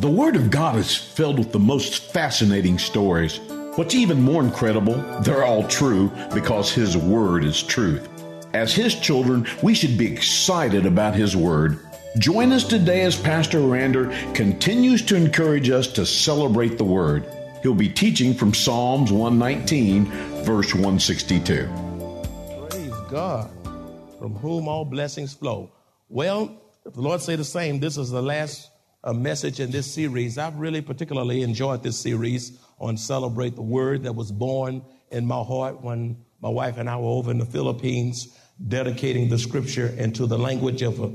The Word of God is filled with the most fascinating stories. What's even more incredible, they're all true because His Word is truth. As His children, we should be excited about His Word. Join us today as Pastor Rander continues to encourage us to celebrate the Word. He'll be teaching from Psalms 119, verse 162. Praise God, from whom all blessings flow. Well, if the Lord say the same, this is the last a message in this series. I've really particularly enjoyed this series on Celebrate the Word that was born in my heart when my wife and I were over in the Philippines dedicating the scripture into the language of a,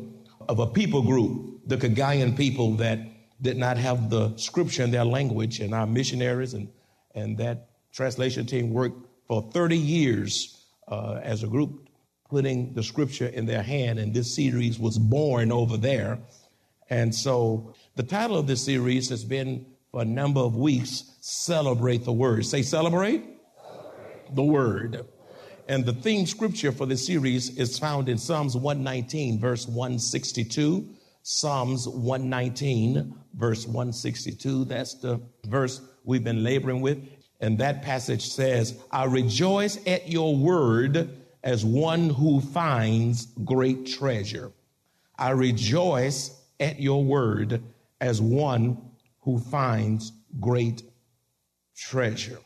of a people group, the Cagayan people that did not have the scripture in their language. And our missionaries and, and that translation team worked for 30 years uh, as a group putting the scripture in their hand. And this series was born over there. And so the title of this series has been for a number of weeks Celebrate the Word. Say, celebrate, celebrate. the Word. And the theme scripture for this series is found in Psalms 119, verse 162. Psalms 119, verse 162. That's the verse we've been laboring with. And that passage says, I rejoice at your word as one who finds great treasure. I rejoice at your word as one who finds great treasure.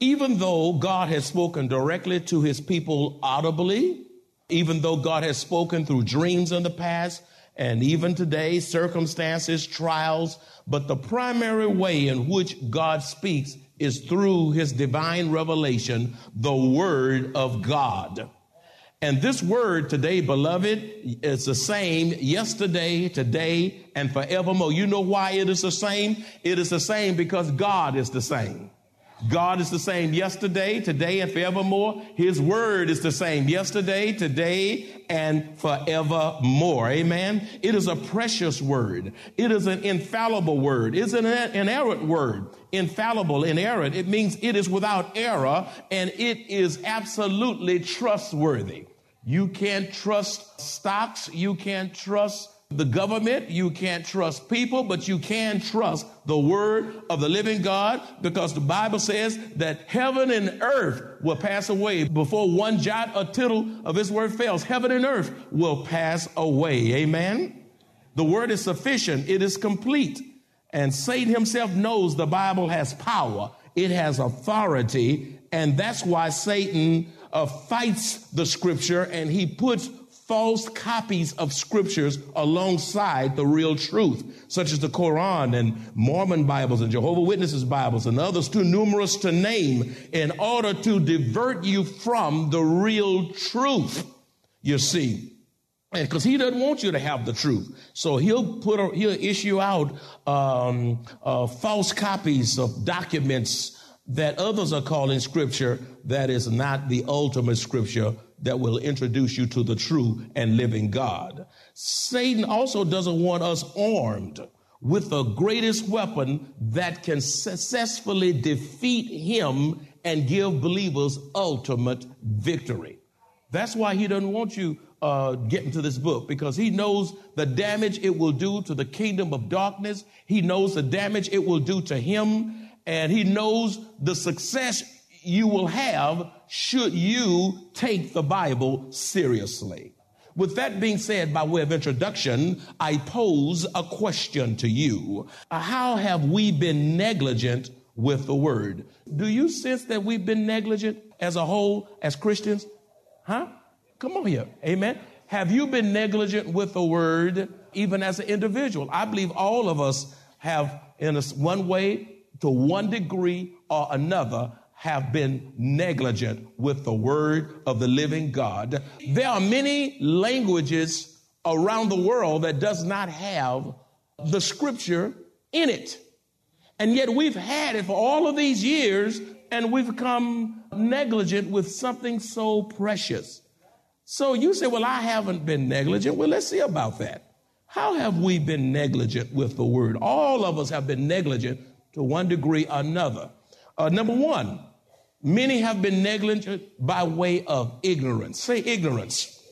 Even though God has spoken directly to his people audibly, even though God has spoken through dreams in the past, and even today, circumstances, trials, but the primary way in which God speaks is through his divine revelation, the Word of God. And this word today, beloved, is the same yesterday, today, and forevermore. You know why it is the same? It is the same because God is the same. God is the same yesterday, today, and forevermore. His word is the same yesterday, today, and forevermore. Amen. It is a precious word. It is an infallible word. It's an inerrant word. Infallible, inerrant. It means it is without error and it is absolutely trustworthy. You can't trust stocks. You can't trust the government. You can't trust people, but you can trust the word of the living God because the Bible says that heaven and earth will pass away before one jot or tittle of his word fails. Heaven and earth will pass away. Amen. The word is sufficient. It is complete. And Satan himself knows the Bible has power. It has authority. And that's why Satan uh, fights the scripture and he puts false copies of scriptures alongside the real truth, such as the Quran and Mormon Bibles and Jehovah Witnesses Bibles and others too numerous to name in order to divert you from the real truth. You see, because he doesn't want you to have the truth, so he'll put a, he'll issue out um, uh, false copies of documents that others are calling scripture that is not the ultimate scripture that will introduce you to the true and living God. Satan also doesn't want us armed with the greatest weapon that can successfully defeat him and give believers ultimate victory. That's why he doesn't want you uh, getting to this book because he knows the damage it will do to the kingdom of darkness. He knows the damage it will do to him and he knows the success you will have should you take the Bible seriously. With that being said, by way of introduction, I pose a question to you. How have we been negligent with the word? Do you sense that we've been negligent as a whole, as Christians? Huh? Come on here. Amen. Have you been negligent with the word, even as an individual? I believe all of us have, in a, one way to one degree or another, have been negligent with the word of the living God. There are many languages around the world that does not have the scripture in it. And yet we've had it for all of these years and we've become negligent with something so precious. So you say, well, I haven't been negligent. Well, let's see about that. How have we been negligent with the word? All of us have been negligent to one degree or another. Uh, number one, many have been negligent by way of ignorance. Say ignorance.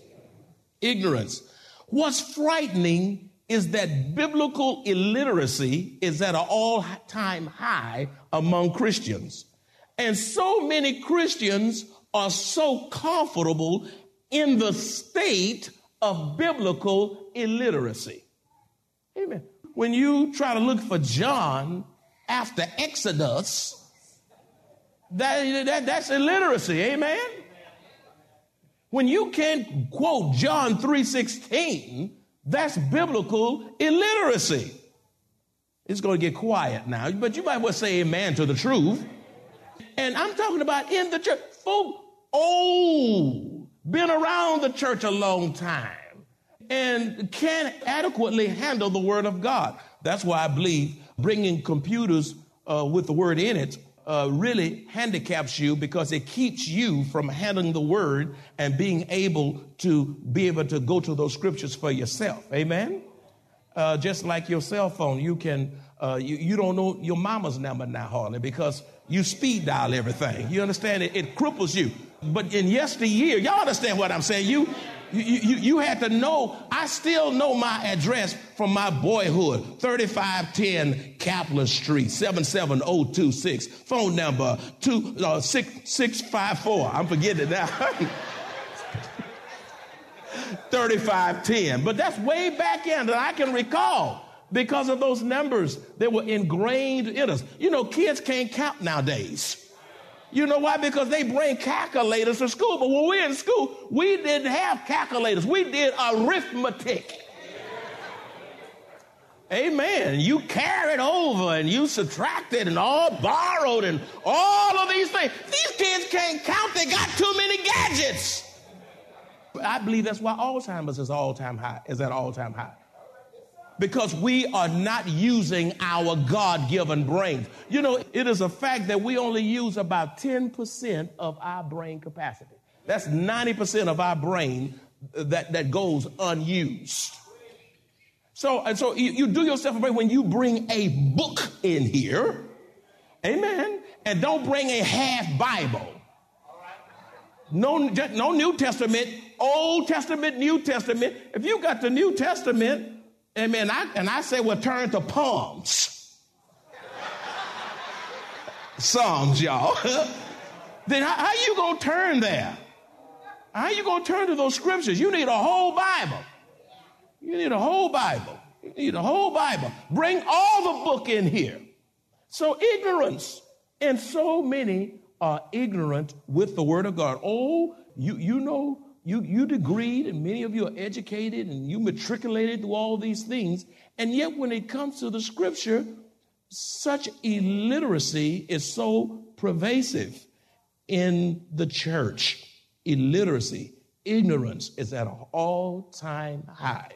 Ignorance. What's frightening is that biblical illiteracy is at an all time high among Christians. And so many Christians are so comfortable in the state of biblical illiteracy. Amen. When you try to look for John after Exodus, that, that, that's illiteracy. Amen. When you can't quote John 3:16, that's biblical illiteracy. It's going to get quiet now, but you might well say amen to the truth. And I'm talking about in the church. Folk old, been around the church a long time, and can't adequately handle the word of God. That's why I believe bringing computers uh, with the word in it uh, really handicaps you because it keeps you from handling the word and being able to be able to go to those scriptures for yourself. Amen. Uh, just like your cell phone, you can uh, you, you don't know your mama's number now hardly because you speed dial everything. You understand it? It cripples you. But in yesteryear, y'all understand what I'm saying? You you, you, you had to know, I still know my address from my boyhood 3510 Kaplan Street, 77026. Phone number two, uh, 6654. I'm forgetting now. 3510. But that's way back in that I can recall because of those numbers that were ingrained in us. You know, kids can't count nowadays. You know why? Because they bring calculators to school. But when we were in school, we didn't have calculators. We did arithmetic. Amen. You carried over and you subtracted and all borrowed and all of these things. These kids can't count. They got too many gadgets. I believe that's why Alzheimer's is all time high, is at all time high because we are not using our God given brains. You know, it is a fact that we only use about 10% of our brain capacity. That's 90% of our brain that, that goes unused. So, and so you, you do yourself a favor when you bring a book in here, amen, and don't bring a half Bible. No, no New Testament, Old Testament, New Testament. If you got the New Testament, Amen. I, and I say, well, turn to Palms. Psalms, y'all. then how, how you going to turn there? How you going to turn to those scriptures? You need a whole Bible. You need a whole Bible. You need a whole Bible. Bring all the book in here. So ignorance. And so many are ignorant with the word of God. Oh, you, you know you, you degreed and many of you are educated and you matriculated through all these things. And yet when it comes to the scripture, such illiteracy is so pervasive in the church. Illiteracy, ignorance is at an all time high.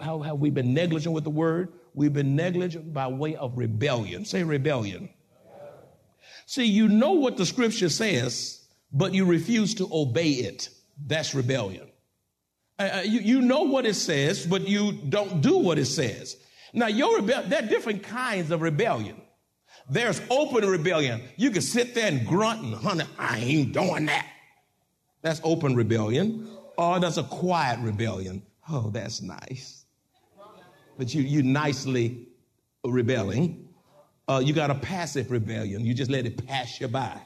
How have we been negligent with the word? We've been negligent by way of rebellion. Say rebellion. See, you know what the scripture says, but you refuse to obey it. That's rebellion. Uh, uh, you, you know what it says, but you don't do what it says. Now, your rebellion, there are different kinds of rebellion. There's open rebellion. You can sit there and grunt and honey, I ain't doing that. That's open rebellion. Or that's a quiet rebellion. Oh, that's nice. But you, you nicely rebelling. Uh, you got a passive rebellion. You just let it pass you by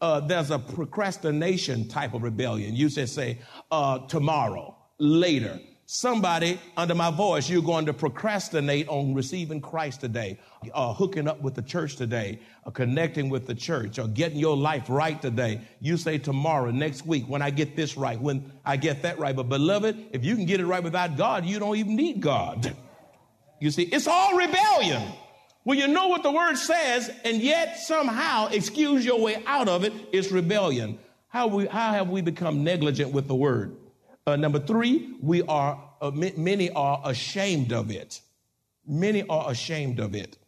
uh, there's a procrastination type of rebellion. You should say, uh, tomorrow, later. Somebody under my voice, you're going to procrastinate on receiving Christ today, uh, hooking up with the church today, uh, connecting with the church, or getting your life right today. You say tomorrow, next week, when I get this right, when I get that right. But beloved, if you can get it right without God, you don't even need God. You see, it's all rebellion. When you know what the word says and yet somehow excuse your way out of it, it's rebellion. How, we, how have we become negligent with the word? Uh, number three, we are, uh, many are ashamed of it. Many are ashamed of it.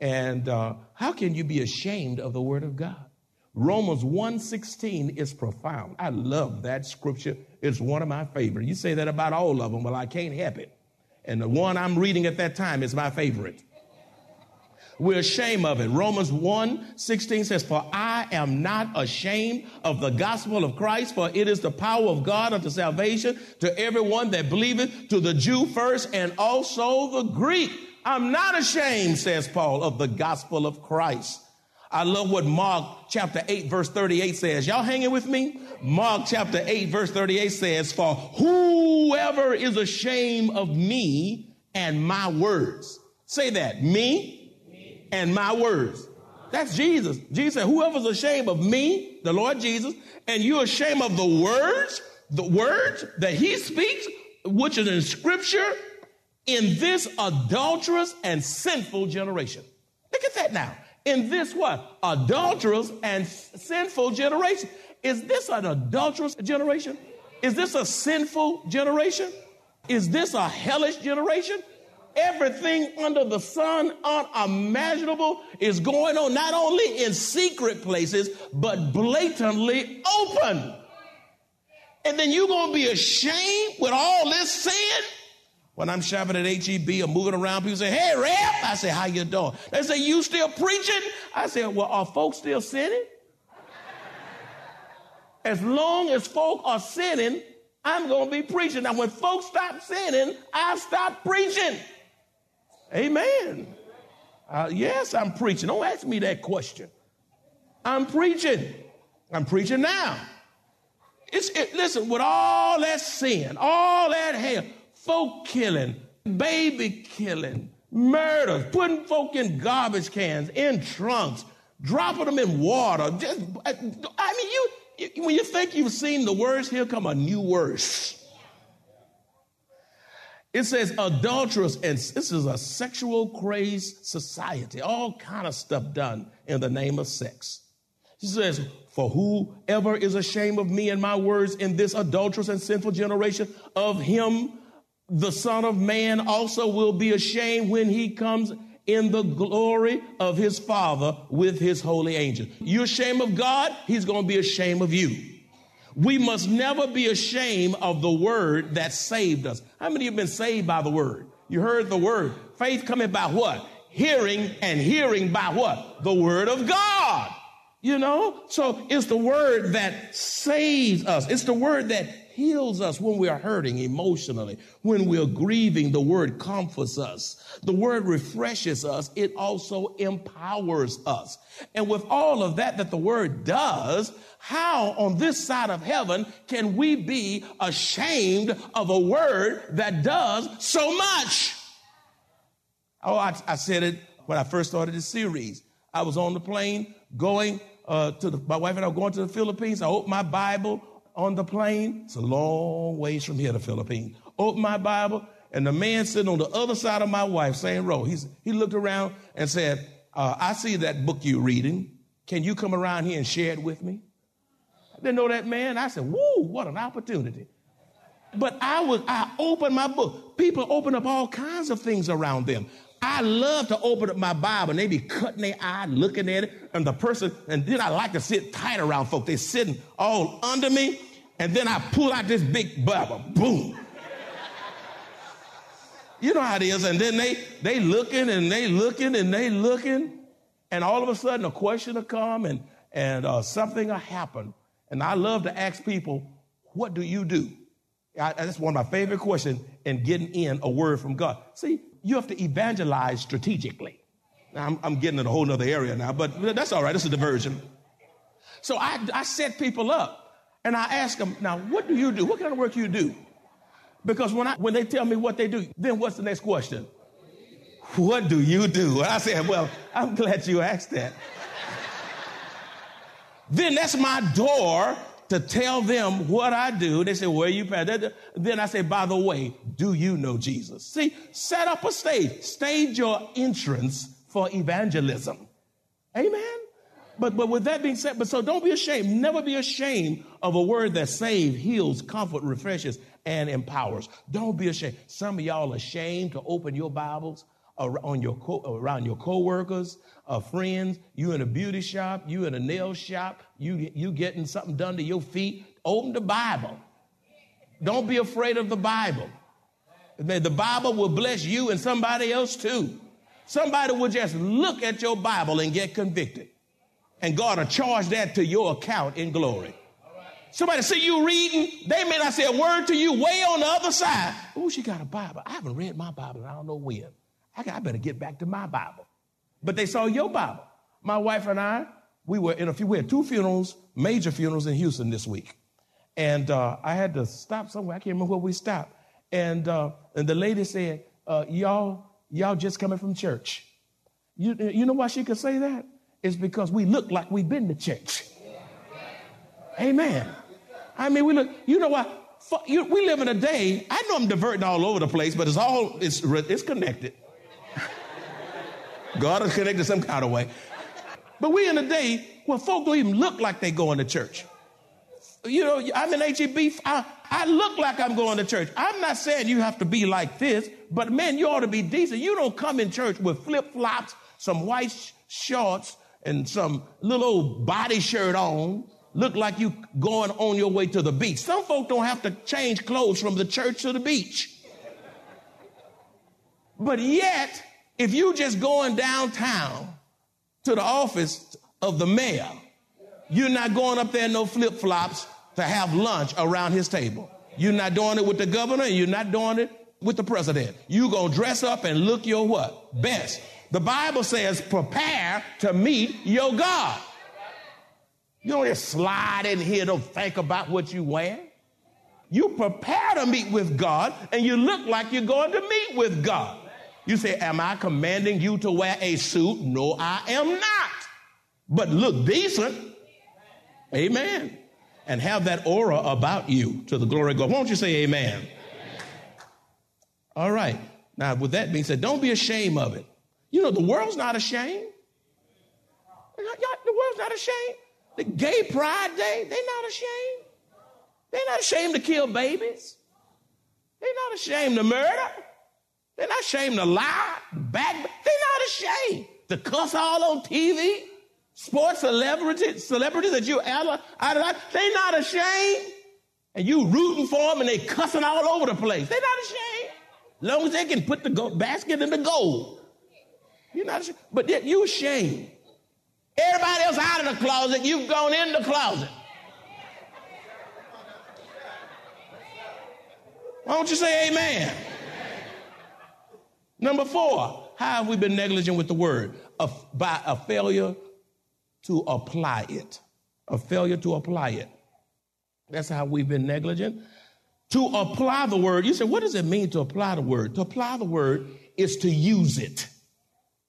And uh, how can you be ashamed of the word of God? Romans 1:16 is profound. I love that scripture. It's one of my favorite. You say that about all of them, well, I can't help it. And the one I'm reading at that time is my favorite. We're ashamed of it. Romans 1 16 says, For I am not ashamed of the gospel of Christ, for it is the power of God unto salvation to everyone that believeth, to the Jew first and also the Greek. I'm not ashamed, says Paul, of the gospel of Christ. I love what Mark chapter 8 verse 38 says. Y'all hanging with me? Mark chapter 8 verse 38 says, For whoever is ashamed of me and my words. Say that. Me. And my words. That's Jesus. Jesus said, whoever's ashamed of me, the Lord Jesus, and you're ashamed of the words, the words that he speaks, which is in scripture, in this adulterous and sinful generation. Look at that now in this what? Adulterous and sinful generation. Is this an adulterous generation? Is this a sinful generation? Is this a hellish generation? Everything under the sun unimaginable is going on not only in secret places, but blatantly open. And then you're going to be ashamed with all this sin? When I'm shopping at HEB or moving around, people say, hey, Rep. I say, how you doing? They say, you still preaching? I say, well, are folks still sinning? As long as folk are sinning, I'm going to be preaching. Now, when folks stop sinning, I stop preaching. Amen. Uh, yes, I'm preaching. Don't ask me that question. I'm preaching. I'm preaching now. It's, it, listen, with all that sin, all that hell, folk killing, baby killing, murders, putting folk in garbage cans, in trunks, dropping them in water. Just, I mean, you, you when you think you've seen the worst, here come a new worse. It says adulterous, and this is a sexual crazed society. All kind of stuff done in the name of sex. He says, For whoever is ashamed of me and my words in this adulterous and sinful generation, of him the Son of Man also will be ashamed when he comes in the glory of his Father with his holy angels. You're ashamed of God, he's going to be ashamed of you. We must never be ashamed of the word that saved us. How many have been saved by the word? You heard the word. Faith coming by what? Hearing and hearing by what? The word of God. You know? So it's the word that saves us. It's the word that heals us when we are hurting emotionally, when we're grieving, the word comforts us. The word refreshes us. It also empowers us. And with all of that that the word does, how on this side of heaven can we be ashamed of a word that does so much? Oh, I, I said it when I first started this series. I was on the plane going uh, to the, my wife and I were going to the Philippines. I opened my Bible on the plane. It's a long ways from here to Philippines. Open my Bible, and the man sitting on the other side of my wife, same row, he's, he looked around and said, uh, I see that book you're reading. Can you come around here and share it with me? I didn't know that man. I said, whoa, what an opportunity. But I was, I opened my book. People open up all kinds of things around them. I love to open up my Bible and they be cutting their eye, looking at it, and the person, and then I like to sit tight around folk. They're sitting all under me, and then I pull out this big Bible, boom. You know how it is. And then they they looking and they looking and they looking, and all of a sudden a question will come and and uh, something will happen. And I love to ask people, "What do you do?" I, that's one of my favorite questions in getting in a word from God. See, you have to evangelize strategically. Now, I'm, I'm getting in a whole other area now, but that's all right. It's a diversion. So I, I set people up. And I ask them, now, what do you do? What kind of work do you do? Because when I when they tell me what they do, then what's the next question? What do you do? And I said, well, I'm glad you asked that. then that's my door to tell them what I do. They say, where you pass? Then I say, by the way, do you know Jesus? See, set up a stage. Stage your entrance for evangelism. Amen. But, but with that being said, but so don't be ashamed. Never be ashamed of a word that saves, heals, comfort, refreshes, and empowers. Don't be ashamed. Some of y'all ashamed to open your Bibles on your co- around your coworkers, uh, friends. You in a beauty shop, you in a nail shop, you you getting something done to your feet. Open the Bible. Don't be afraid of the Bible. The Bible will bless you and somebody else too. Somebody will just look at your Bible and get convicted. And God will charge that to your account in glory. Somebody see you reading, they may not say a word to you way on the other side. Oh, she got a Bible. I haven't read my Bible I don't know when. I, got, I better get back to my Bible. But they saw your Bible. My wife and I, we were in a few, we had two funerals, major funerals in Houston this week. And uh, I had to stop somewhere. I can't remember where we stopped. And, uh, and the lady said, uh, y'all, y'all just coming from church. You, you know why she could say that? It's because we look like we've been to church. Amen. I mean, we look, you know what? You, we live in a day, I know I'm diverting all over the place, but it's all, it's, it's connected. God is connected some kind of way. But we in a day where folk don't even look like they going to church. You know, I'm in HEB. I, I look like I'm going to church. I'm not saying you have to be like this, but man, you ought to be decent. You don't come in church with flip flops, some white sh- shorts, and some little old body shirt on, look like you going on your way to the beach. Some folk don't have to change clothes from the church to the beach. But yet, if you just going downtown to the office of the mayor, you're not going up there no flip flops to have lunch around his table. You're not doing it with the governor and you're not doing it with the president. You gonna dress up and look your what? Best. The Bible says prepare to meet your God. You don't just slide in here, don't think about what you wear. You prepare to meet with God and you look like you're going to meet with God. You say, Am I commanding you to wear a suit? No, I am not. But look decent. Amen. And have that aura about you to the glory of God. Won't you say amen? All right. Now, with that being said, don't be ashamed of it. You know, the world's not ashamed. The world's not ashamed. The gay pride day, they're not ashamed. They're not ashamed to kill babies. They're not ashamed to murder. They're not ashamed to lie, back. They're not ashamed to cuss all on TV. Sports celebrities, celebrities that you of they're not ashamed. And you rooting for them and they cussing all over the place. They're not ashamed. Long as they can put the go- basket in the gold. You're not ashamed. But yet you ashamed. Everybody else out of the closet, you've gone in the closet. Why don't you say amen? Number four, how have we been negligent with the word? A, by a failure to apply it. A failure to apply it. That's how we've been negligent. To apply the word, you say, what does it mean to apply the word? To apply the word is to use it.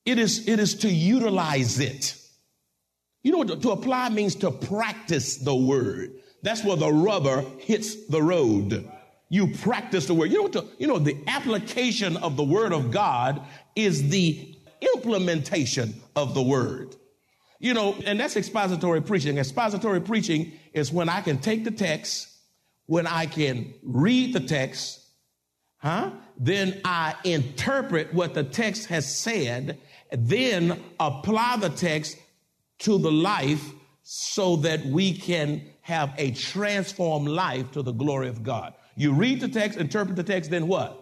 It is, it is to utilize it. You know what to apply means to practice the word. That's where the rubber hits the road. You practice the word. You know what to, you know, the application of the word of God is the implementation of the word. You know, and that's expository preaching. Expository preaching is when I can take the text, when I can read the text, huh? Then I interpret what the text has said then apply the text to the life so that we can have a transformed life to the glory of God. You read the text, interpret the text, then what?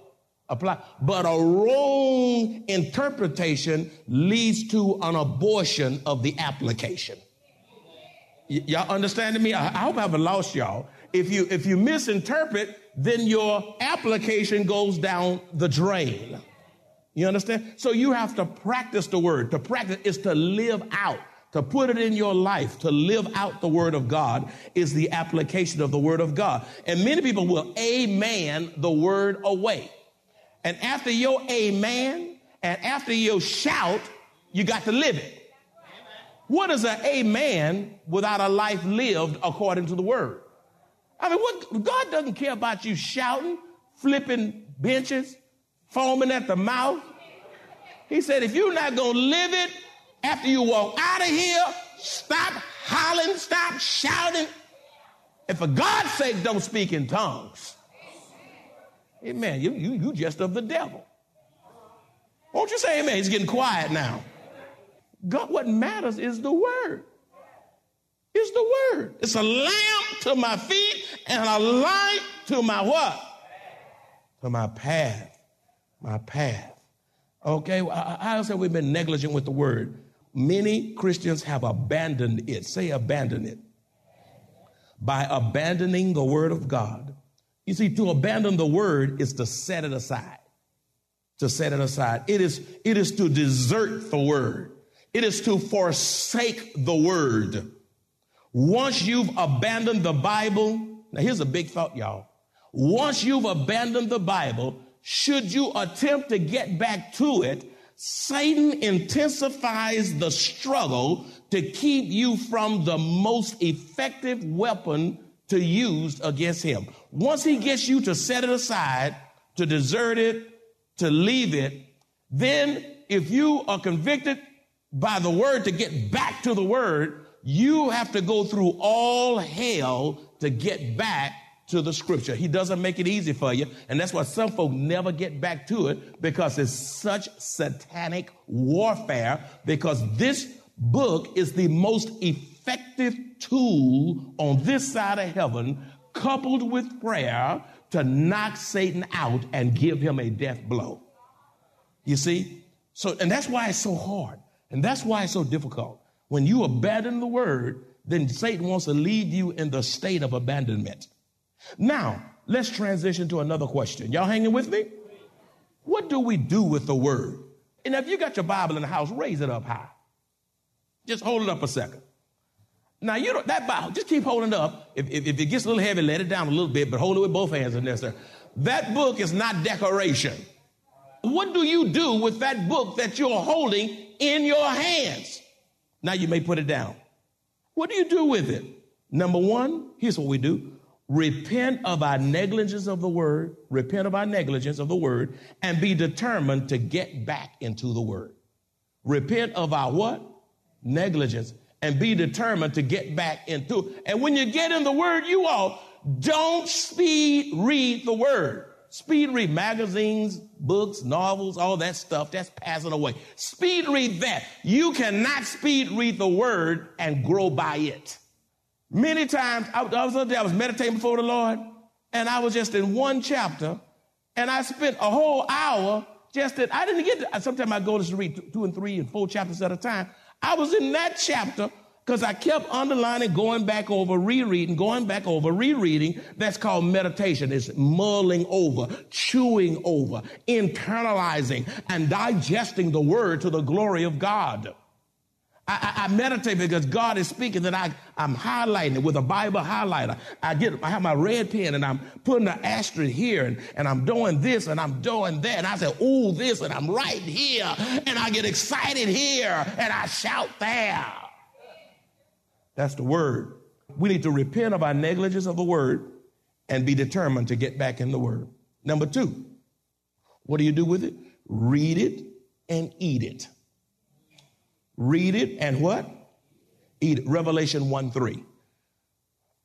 Apply. But a wrong interpretation leads to an abortion of the application. Y- y'all understanding me? I-, I hope I haven't lost y'all. If you, if you misinterpret, then your application goes down the drain. You understand? So you have to practice the word. To practice is to live out, to put it in your life, to live out the word of God is the application of the word of God. And many people will amen the word away. And after your amen and after your shout, you got to live it. What is an amen without a life lived according to the word? I mean, what, God doesn't care about you shouting, flipping benches, foaming at the mouth. He said, if you're not going to live it after you walk out of here, stop hollering, stop shouting. And for God's sake, don't speak in tongues. Amen. You, you, you just of the devil. Won't you say amen? He's getting quiet now. God, what matters is the word. Is the word. It's a lamp to my feet and a light to my what? To my path. My path. Okay, I, I say we've been negligent with the word. Many Christians have abandoned it. Say abandon it. By abandoning the word of God. You see, to abandon the word is to set it aside. To set it aside. It is, it is to desert the word. It is to forsake the word. Once you've abandoned the Bible, now here's a big thought, y'all. Once you've abandoned the Bible, should you attempt to get back to it, Satan intensifies the struggle to keep you from the most effective weapon to use against him. Once he gets you to set it aside, to desert it, to leave it, then if you are convicted by the word to get back to the word, you have to go through all hell to get back to the scripture. He doesn't make it easy for you. And that's why some folk never get back to it because it's such satanic warfare because this book is the most effective tool on this side of heaven coupled with prayer to knock Satan out and give him a death blow. You see? So, and that's why it's so hard. And that's why it's so difficult. When you abandon the word, then Satan wants to leave you in the state of abandonment. Now, let's transition to another question. Y'all hanging with me? What do we do with the word? And if you got your Bible in the house, raise it up high. Just hold it up a second. Now, you know, that Bible, just keep holding it up. If, if, if, it gets a little heavy, let it down a little bit, but hold it with both hands there, sir. That book is not decoration. What do you do with that book that you're holding in your hands? Now you may put it down. What do you do with it? Number one, here's what we do repent of our negligence of the word, repent of our negligence of the word, and be determined to get back into the word. Repent of our what? Negligence, and be determined to get back into. And when you get in the word, you all don't speed read the word. Speed read magazines, books, novels, all that stuff, that's passing away. Speed read that. You cannot speed read the word and grow by it. Many times, I, I was I was meditating before the Lord, and I was just in one chapter, and I spent a whole hour just that I didn't get to, sometimes I go to read two and three and four chapters at a time. I was in that chapter because I kept underlining, going back over, rereading, going back over, rereading. That's called meditation. It's mulling over, chewing over, internalizing, and digesting the word to the glory of God. I, I, I, meditate because God is speaking, and I, I'm highlighting it with a Bible highlighter. I get, I have my red pen, and I'm putting an asterisk here, and, and I'm doing this, and I'm doing that, and I say, "Ooh, this," and I'm right here, and I get excited here, and I shout there. That's the word. We need to repent of our negligence of the word and be determined to get back in the word. Number two, what do you do with it? Read it and eat it. Read it and what? Eat it. Revelation 1 3.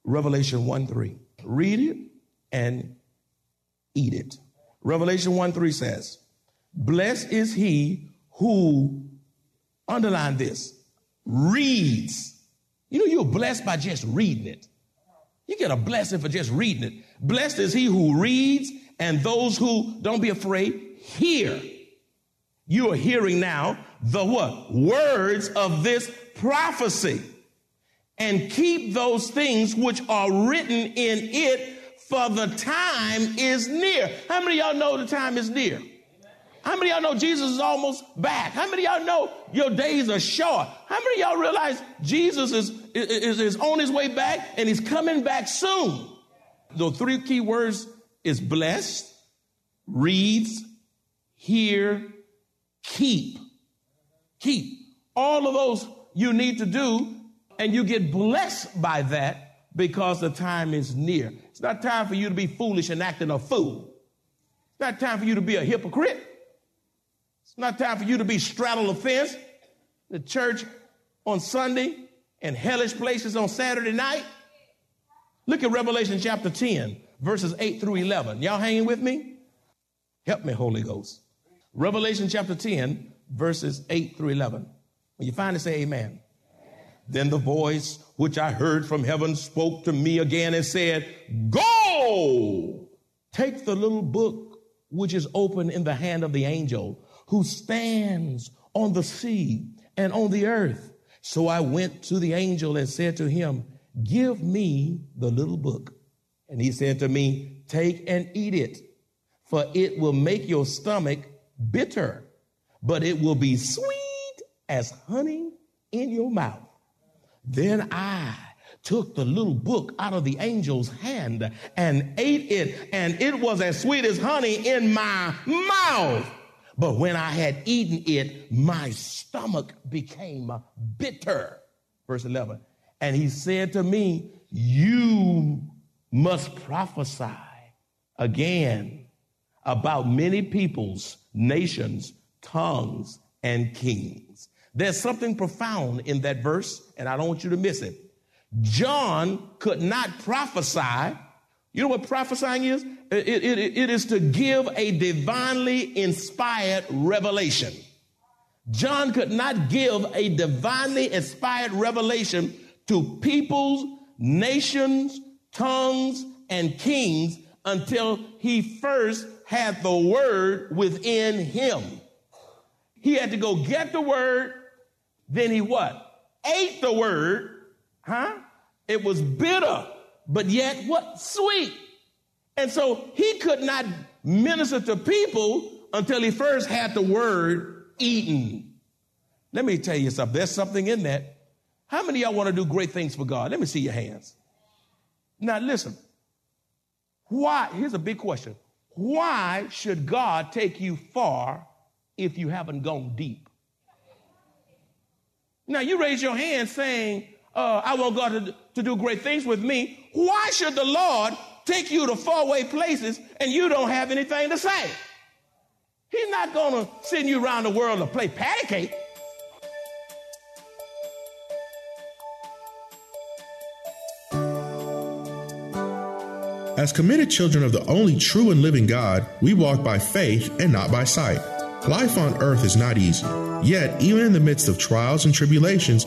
Revelation 1 3. Read it and eat it. Revelation 1 3 says, Blessed is he who, underline this, reads you know, you're blessed by just reading it. You get a blessing for just reading it. Blessed is he who reads and those who, don't be afraid, hear. You are hearing now the what? Words of this prophecy. And keep those things which are written in it, for the time is near. How many y'all know the time is near? How many of y'all know Jesus is almost back? How many of y'all know your days are short? How many of y'all realize Jesus is, is, is on his way back and he's coming back soon? The three key words is blessed, reads, hear, keep. Keep. All of those you need to do, and you get blessed by that because the time is near. It's not time for you to be foolish and acting a fool. It's not time for you to be a hypocrite. It's not time for you to be straddle the fence. The church on Sunday and hellish places on Saturday night. Look at Revelation chapter 10, verses 8 through 11. Y'all hanging with me? Help me, Holy Ghost. Revelation chapter 10, verses 8 through 11. When you find it, say amen. Then the voice which I heard from heaven spoke to me again and said, Go! Take the little book which is open in the hand of the angel who stands on the sea and on the earth. So I went to the angel and said to him, Give me the little book. And he said to me, Take and eat it, for it will make your stomach bitter, but it will be sweet as honey in your mouth. Then I took the little book out of the angel's hand and ate it, and it was as sweet as honey in my mouth. But when I had eaten it, my stomach became bitter. Verse 11. And he said to me, You must prophesy again about many peoples, nations, tongues, and kings. There's something profound in that verse, and I don't want you to miss it. John could not prophesy. You know what prophesying is? It, it, it is to give a divinely inspired revelation. John could not give a divinely inspired revelation to peoples, nations, tongues, and kings until he first had the word within him. He had to go get the word, then he what? Ate the word, huh? It was bitter, but yet what? Sweet. And so he could not minister to people until he first had the word eaten. Let me tell you something. There's something in that. How many y'all want to do great things for God? Let me see your hands. Now listen. Why? Here's a big question. Why should God take you far if you haven't gone deep? Now you raise your hand saying, uh, I want God to, to do great things with me. Why should the Lord take you to faraway places and you don't have anything to say? He's not going to send you around the world to play patty cake. As committed children of the only true and living God, we walk by faith and not by sight. Life on earth is not easy. Yet, even in the midst of trials and tribulations,